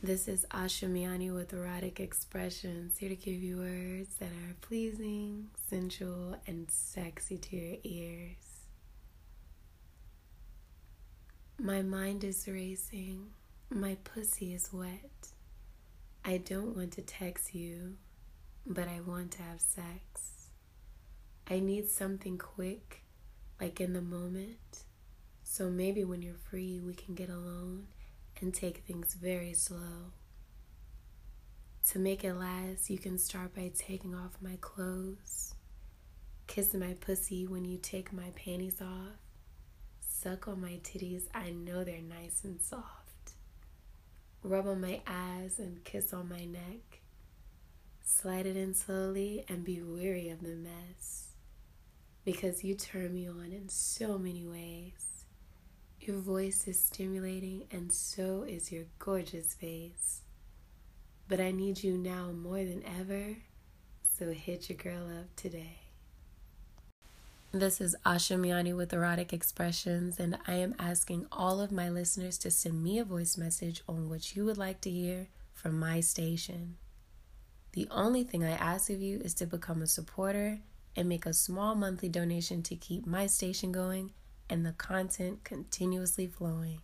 This is Ashamiani with Erotic Expressions, here to give you words that are pleasing, sensual, and sexy to your ears. My mind is racing, my pussy is wet. I don't want to text you, but I want to have sex. I need something quick, like in the moment. So maybe when you're free, we can get alone and take things very slow. To make it last, you can start by taking off my clothes, kiss my pussy when you take my panties off, suck on my titties, I know they're nice and soft, rub on my ass and kiss on my neck, slide it in slowly and be weary of the mess, because you turn me on in so many ways. Your voice is stimulating, and so is your gorgeous face. But I need you now more than ever, so hit your girl up today. This is Asha Miani with Erotic Expressions, and I am asking all of my listeners to send me a voice message on what you would like to hear from my station. The only thing I ask of you is to become a supporter and make a small monthly donation to keep my station going and the content continuously flowing.